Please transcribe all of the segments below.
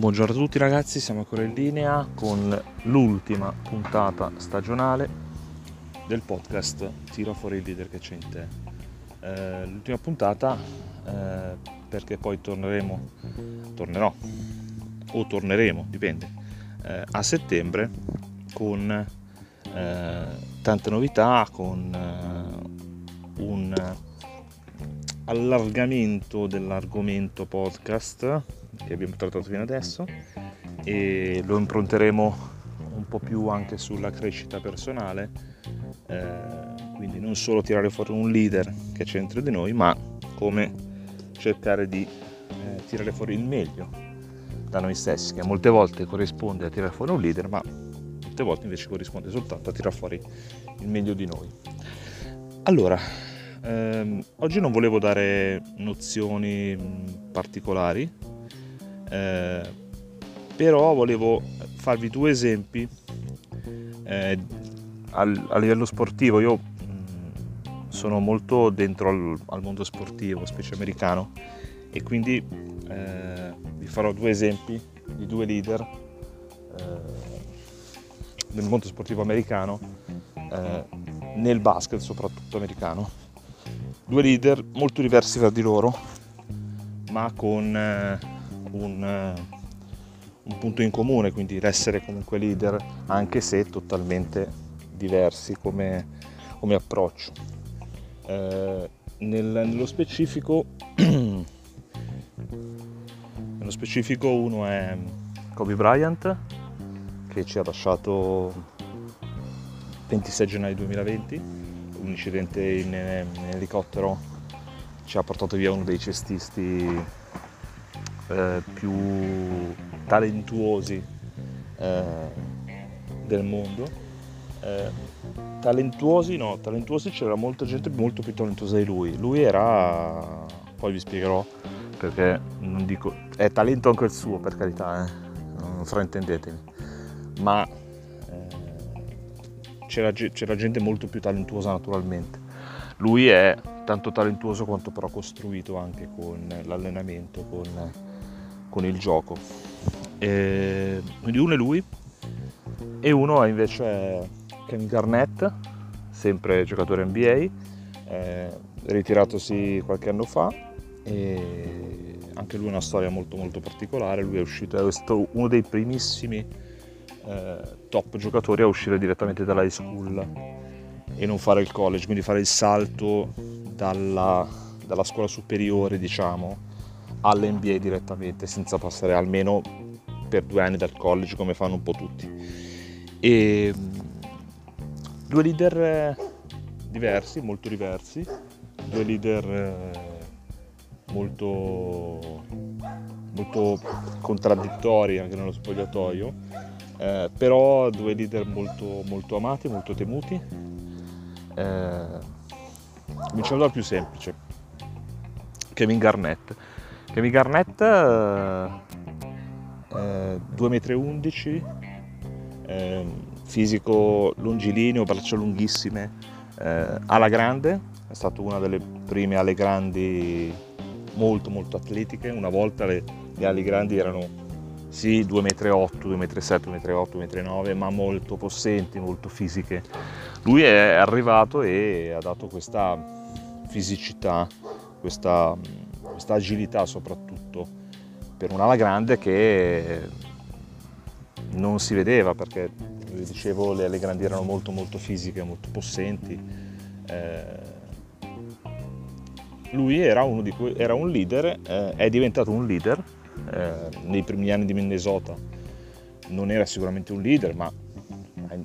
Buongiorno a tutti ragazzi, siamo ancora in linea con l'ultima puntata stagionale del podcast Tiro fuori il leader che c'è in te. Eh, l'ultima puntata eh, perché poi torneremo, tornerò o torneremo, dipende, eh, a settembre con eh, tante novità, con eh, un allargamento dell'argomento podcast che abbiamo trattato fino adesso e lo impronteremo un po' più anche sulla crescita personale, eh, quindi non solo tirare fuori un leader che c'è dentro di noi, ma come cercare di eh, tirare fuori il meglio da noi stessi, che molte volte corrisponde a tirare fuori un leader, ma molte volte invece corrisponde soltanto a tirare fuori il meglio di noi. Allora, ehm, oggi non volevo dare nozioni particolari, eh, però volevo farvi due esempi eh, al, a livello sportivo. Io mm, sono molto dentro al, al, mondo sportivo, specie americano, e quindi eh, vi farò due esempi di due leader eh, nel mondo sportivo americano, eh, nel basket soprattutto americano. Due leader molto diversi tra di loro, ma con un, eh, un punto in comune, quindi l'essere comunque leader, anche se totalmente diversi come, come approccio. Eh, nel, nello specifico nello specifico uno è Kobe Bryant che ci ha lasciato 26 gennaio 2020 un incidente in, in elicottero ci ha portato via uno dei cestisti eh, più talentuosi eh, del mondo. Eh, talentuosi no, talentuosi c'era molta gente molto più talentuosa di lui. Lui era, poi vi spiegherò perché non dico, è talento anche il suo per carità, eh? non fraintendetemi, ma eh, c'era, c'era gente molto più talentuosa naturalmente. Lui è tanto talentuoso quanto però costruito anche con l'allenamento, con con il gioco. E quindi uno è lui e uno è invece Kevin Garnett, sempre giocatore NBA, eh, ritiratosi qualche anno fa e anche lui ha una storia molto molto particolare, lui è uscito, è stato uno dei primissimi eh, top giocatori a uscire direttamente dalla high school e non fare il college, quindi fare il salto dalla, dalla scuola superiore diciamo all'NBA direttamente senza passare almeno per due anni dal college come fanno un po' tutti. E due leader eh, diversi, molto diversi, due leader eh, molto, molto contraddittori anche nello spogliatoio, eh, però due leader molto, molto amati, molto temuti. Eh, cominciamo dal più semplice, Kevin Garnett Kevin Garnett eh, 2,11 m, eh, fisico longilineo, braccia lunghissime, eh, ala grande, è stato una delle prime ale grandi molto molto atletiche, una volta le, le ali grandi erano sì 2,8 m, 2,7 m, 2,8 m, 2,9 m, ma molto possenti, molto fisiche. Lui è arrivato e ha dato questa fisicità, questa questa agilità soprattutto per un'ala grande che non si vedeva perché, vi dicevo, le ale grandi erano molto molto fisiche, molto possenti. Eh, lui era, cui, era un leader, eh, è diventato un leader eh, nei primi anni di Minnesota. Non era sicuramente un leader, ma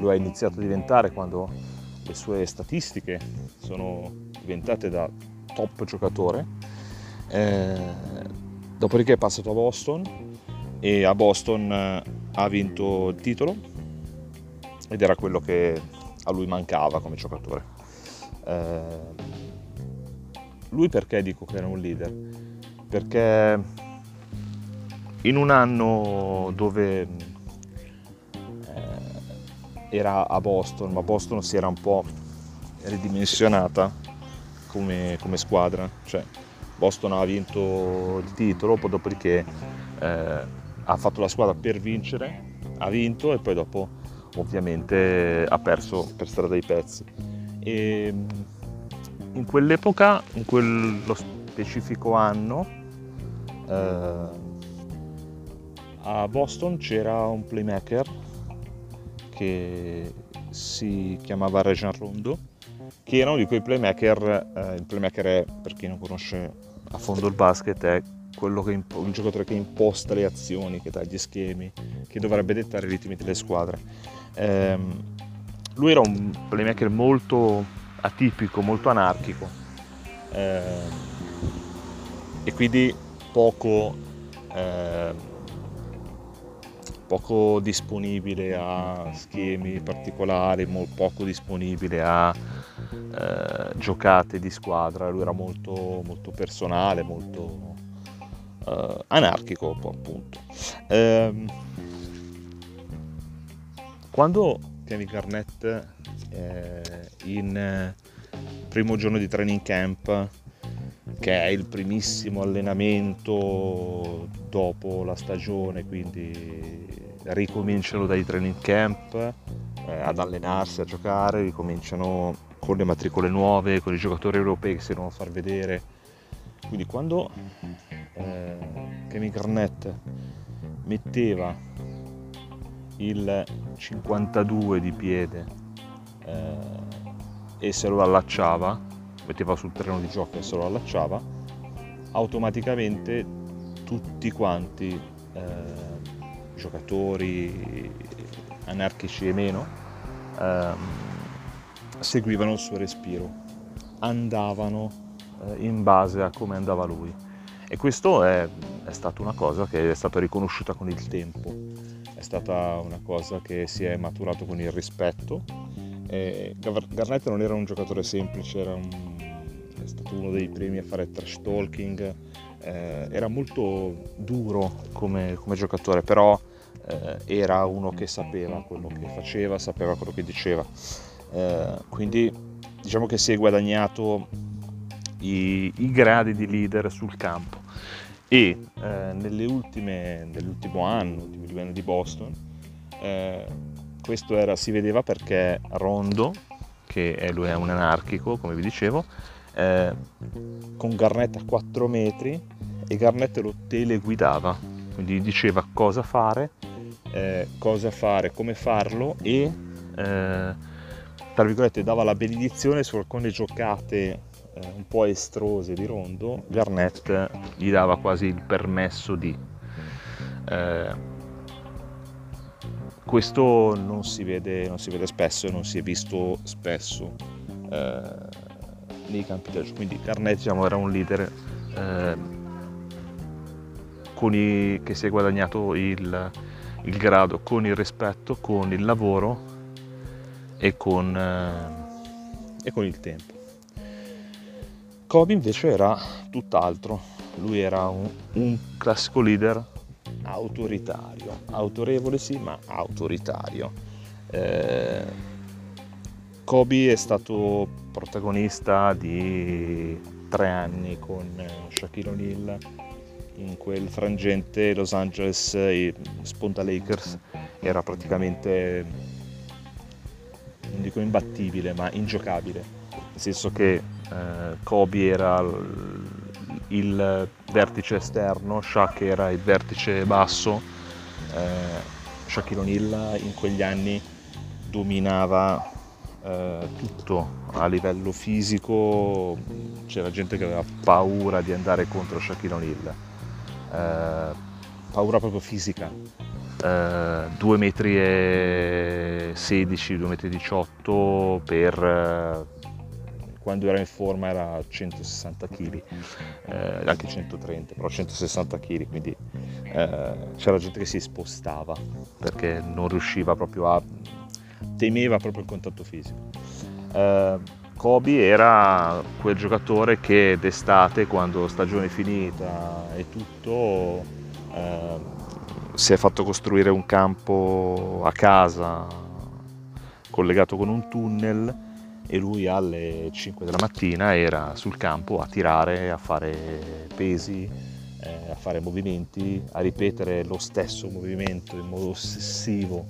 lo ha iniziato a diventare quando le sue statistiche sono diventate da top giocatore eh, dopodiché è passato a Boston e a Boston eh, ha vinto il titolo ed era quello che a lui mancava come giocatore. Eh, lui perché dico che era un leader? Perché in un anno dove eh, era a Boston, ma Boston si era un po' ridimensionata come, come squadra, cioè Boston ha vinto il titolo, poi dopodiché eh, ha fatto la squadra per vincere, ha vinto e poi dopo ovviamente ha perso per strada dei pezzi. E in quell'epoca, in quello specifico anno, eh, a Boston c'era un playmaker che si chiamava Rejan Rondo, che era uno di quei playmaker, eh, il playmaker è, per chi non conosce a fondo il basket, è quello che impo- il giocatore che imposta le azioni, che dà gli schemi, che dovrebbe dettare i ritmi delle squadre. Eh, lui era un playmaker molto atipico, molto anarchico eh, e quindi poco, eh, poco disponibile a schemi particolari, poco disponibile a eh, giocate di squadra, lui era molto, molto personale, molto uh, anarchico appunto. Um, quando Kevin Garnett eh, in eh, primo giorno di training camp che è il primissimo allenamento dopo la stagione quindi ricominciano dai training camp eh, ad allenarsi, a giocare, ricominciano con le matricole nuove, con i giocatori europei che si devono far vedere. Quindi quando eh, Kevin Garnett metteva il 52 di piede eh, e se lo allacciava, metteva sul terreno di gioco e se lo allacciava, automaticamente tutti quanti, eh, giocatori anarchici e meno, ehm, seguivano il suo respiro, andavano eh, in base a come andava lui. E questo è, è stata una cosa che è stata riconosciuta con il tempo, è stata una cosa che si è maturato con il rispetto. E Garnett non era un giocatore semplice, un, è stato uno dei primi a fare trash talking, eh, era molto duro come, come giocatore, però eh, era uno che sapeva quello che faceva, sapeva quello che diceva. Eh, quindi diciamo che si è guadagnato i, i gradi di leader sul campo. E eh, ultime, nell'ultimo anno, ultimi due anni di Boston, eh, questo era, si vedeva perché Rondo, che è, lui è un anarchico, come vi dicevo, eh, con Garnett a 4 metri e Garnett lo teleguidava, quindi diceva cosa fare, eh, cosa fare, come farlo e eh, tra virgolette dava la benedizione su alcune giocate eh, un po' estrose di Rondo, Garnett gli dava quasi il permesso di. Eh, questo non si, vede, non si vede spesso e non si è visto spesso eh, nei campi da gioco. Quindi Garnett diciamo, era un leader eh, i, che si è guadagnato il, il, grado con il rispetto, con il lavoro e con, eh, e con il tempo. Kobe invece era tutt'altro, lui era un, un classico leader autoritario, autorevole sì, ma autoritario. Eh, Kobe è stato protagonista di tre anni con Shaquille O'Neal in quel frangente Los Angeles Sponta Lakers era praticamente non dico imbattibile ma ingiocabile. Nel senso che eh, Kobe era il vertice esterno, Shaq era il vertice basso, eh, Shaquille O'Neal in quegli anni dominava eh, tutto a livello fisico, c'era gente che aveva paura di andare contro Shaquille O'Neal, eh, paura proprio fisica. Uh, 2 metri e 16, 2 metri e 18 per uh, quando era in forma era 160 kg, eh, anche 130, però 160 kg, quindi eh, c'era gente che si spostava perché non riusciva proprio a... temeva proprio il contatto fisico. Eh, Kobe era quel giocatore che d'estate, quando stagione finita e tutto, eh, si è fatto costruire un campo a casa collegato con un tunnel e lui alle 5 della mattina era sul campo a tirare, a fare pesi, eh, a fare movimenti, a ripetere lo stesso movimento in modo ossessivo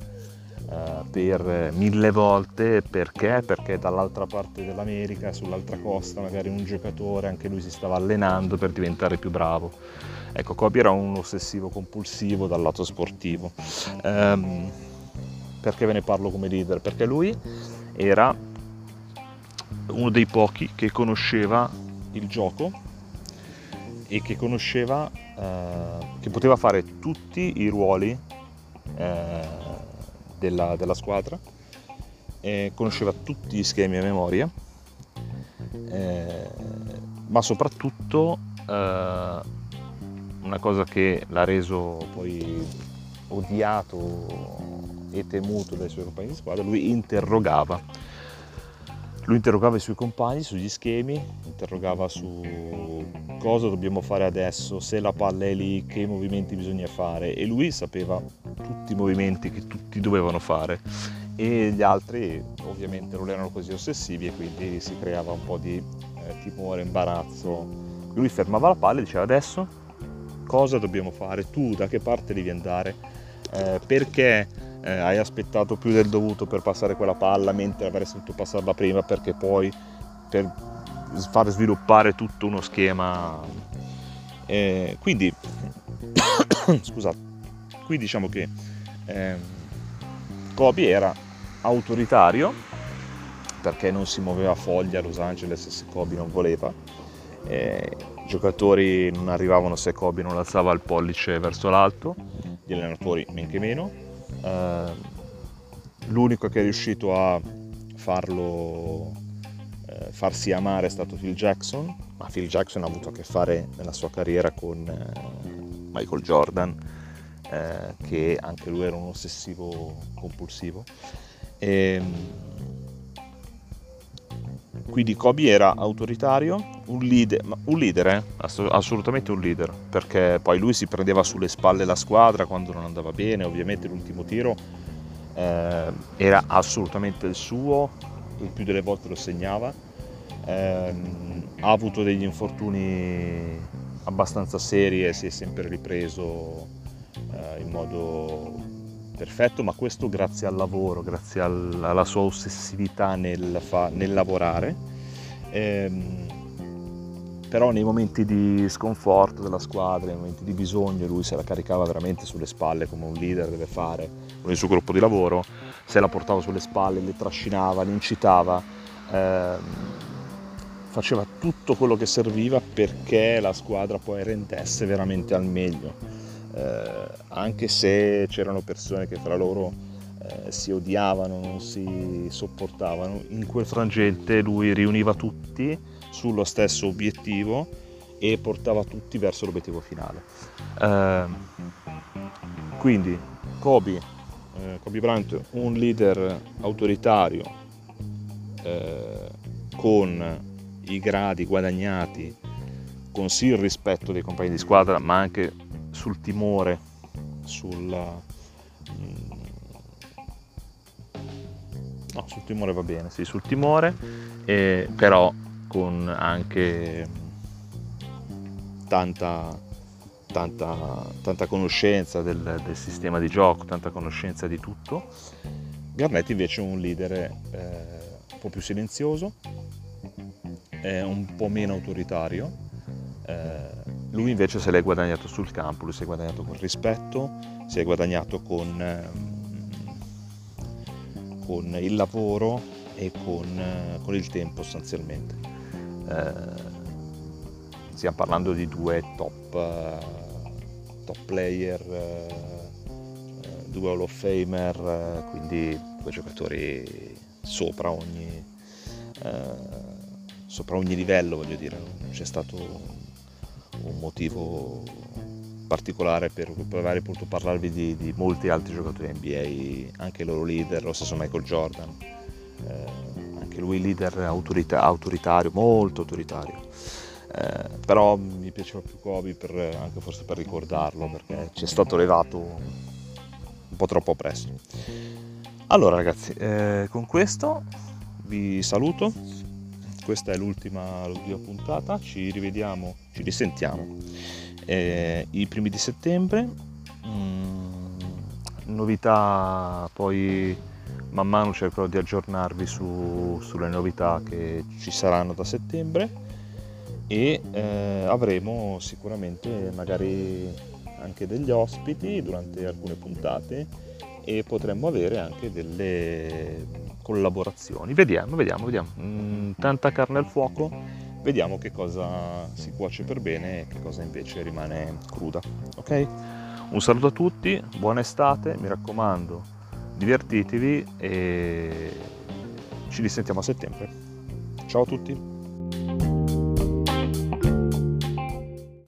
eh, per mille volte perché? Perché dall'altra parte dell'America, sull'altra costa, magari un giocatore, anche lui si stava allenando per diventare più bravo. Ecco, Kobe era un ossessivo compulsivo dal lato sportivo. Um, perché ve ne parlo come leader? Perché lui era uno dei pochi che conosceva il gioco e che conosceva, eh, che poteva fare tutti i ruoli eh, della, della, squadra, eh, conosceva tutti gli schemi a memoria, eh, ma soprattutto eh, una cosa che l'ha reso poi odiato e temuto dai suoi compagni di squadra, lui interrogava lui interrogava i suoi compagni sugli schemi, interrogava su cosa dobbiamo fare adesso, se la palla è lì, che movimenti bisogna fare e lui sapeva tutti i movimenti che tutti dovevano fare e gli altri ovviamente non erano così ossessivi e quindi si creava un po' di eh, timore, imbarazzo. Lui fermava la palla e diceva adesso cosa dobbiamo fare, tu da che parte devi andare, eh, perché eh, hai aspettato più del dovuto per passare quella palla mentre avresti dovuto passarla prima perché poi per far sviluppare tutto uno schema. Eh, quindi, scusate, qui diciamo che eh, Kobe era autoritario perché non si muoveva foglia a Los Angeles se Kobe non voleva. Giocatori non arrivavano se Kobe non alzava il pollice verso l'alto, gli allenatori men che meno eh, l'unico che è riuscito a farlo eh, farsi amare è stato Phil Jackson, ma Phil Jackson ha avuto a che fare nella sua carriera con eh, Michael Jordan, eh, che anche lui era un ossessivo compulsivo. E, ehm, quindi Kobe era autoritario, un leader, un leader eh? assolutamente un leader, perché poi lui si prendeva sulle spalle la squadra quando non andava bene, ovviamente l'ultimo tiro eh, era assolutamente il suo, il più delle volte lo segnava, eh, ha avuto degli infortuni abbastanza seri e si è sempre ripreso eh, in modo perfetto, ma questo grazie al lavoro, grazie al, alla sua ossessività nel, fa, nel lavorare. Ehm, però nei momenti di sconforto della squadra, nei momenti di bisogno, lui se la caricava veramente sulle spalle come un leader deve fare con il suo gruppo di lavoro, se la portava sulle spalle, le trascinava, le incitava, ehm, faceva tutto quello che serviva perché la squadra poi rendesse veramente al meglio eh, anche se c'erano persone che fra loro eh, si odiavano, non si sopportavano, in quel frangente lui riuniva tutti sullo stesso obiettivo e portava tutti verso l'obiettivo finale. Eh, quindi Kobe, eh, Kobe Bryant, un leader autoritario eh, con i gradi guadagnati, con sì il rispetto dei compagni di squadra, ma anche sul timore, sul... Mm, no, sul timore va bene, sì, sul timore, eh, però con anche tanta, tanta, tanta conoscenza del, del, sistema di gioco, tanta conoscenza di tutto. Garnett invece è un leader eh, un po' più silenzioso, è un po' meno autoritario, eh, lui invece se l'è guadagnato sul campo, lui si è guadagnato con rispetto, si è guadagnato con, ehm, con il lavoro e con, eh, con, il tempo sostanzialmente. Eh, stiamo parlando di due top, eh, top player, eh, due Hall of Famer, quindi due giocatori sopra ogni, sopra ogni livello, voglio dire, non c'è stato un motivo particolare per, per aver potuto parlarvi di, di, molti altri giocatori NBA, anche i loro leader, lo stesso Michael Jordan, eh, anche lui leader autorita- autoritario, molto autoritario. Eh, però mi piaceva più Kobe per, anche forse per ricordarlo perché ci è stato levato un po' troppo presto. Allora ragazzi, eh, con questo vi saluto, questa è l'ultima, puntata, ci rivediamo, ci risentiamo eh, i primi di settembre. Mm, novità poi man mano cercherò di aggiornarvi su, sulle novità che ci saranno da settembre. E eh, avremo sicuramente magari anche degli ospiti durante alcune puntate e potremmo avere anche delle collaborazioni. Vediamo, vediamo, vediamo. Mm, tanta carne al fuoco, vediamo che cosa si cuoce per bene e che cosa invece rimane cruda. Ok? Un saluto a tutti, buona estate, mi raccomando, divertitevi e ci risentiamo a settembre. Ciao a tutti!